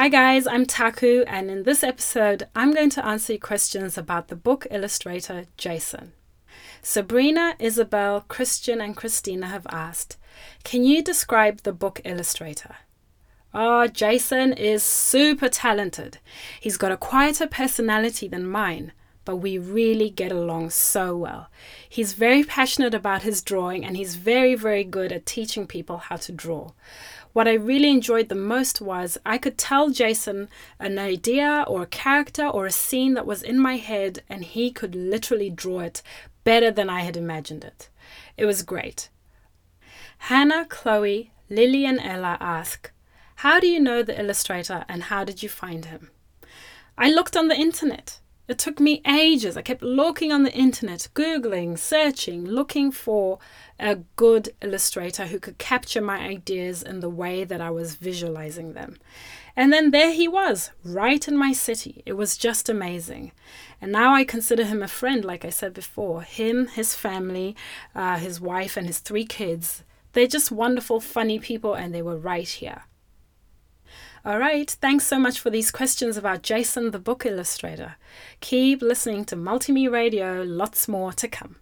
Hi, guys, I'm Taku, and in this episode, I'm going to answer your questions about the book illustrator Jason. Sabrina, Isabel, Christian, and Christina have asked Can you describe the book illustrator? Oh, Jason is super talented. He's got a quieter personality than mine, but we really get along so well. He's very passionate about his drawing and he's very, very good at teaching people how to draw. What I really enjoyed the most was I could tell Jason an idea or a character or a scene that was in my head, and he could literally draw it better than I had imagined it. It was great. Hannah, Chloe, Lily, and Ella ask, How do you know the illustrator and how did you find him? I looked on the internet. It took me ages. I kept looking on the internet, Googling, searching, looking for a good illustrator who could capture my ideas in the way that I was visualizing them. And then there he was, right in my city. It was just amazing. And now I consider him a friend, like I said before. Him, his family, uh, his wife, and his three kids. They're just wonderful, funny people, and they were right here. All right, thanks so much for these questions about Jason the book illustrator. Keep listening to Multime Radio, lots more to come.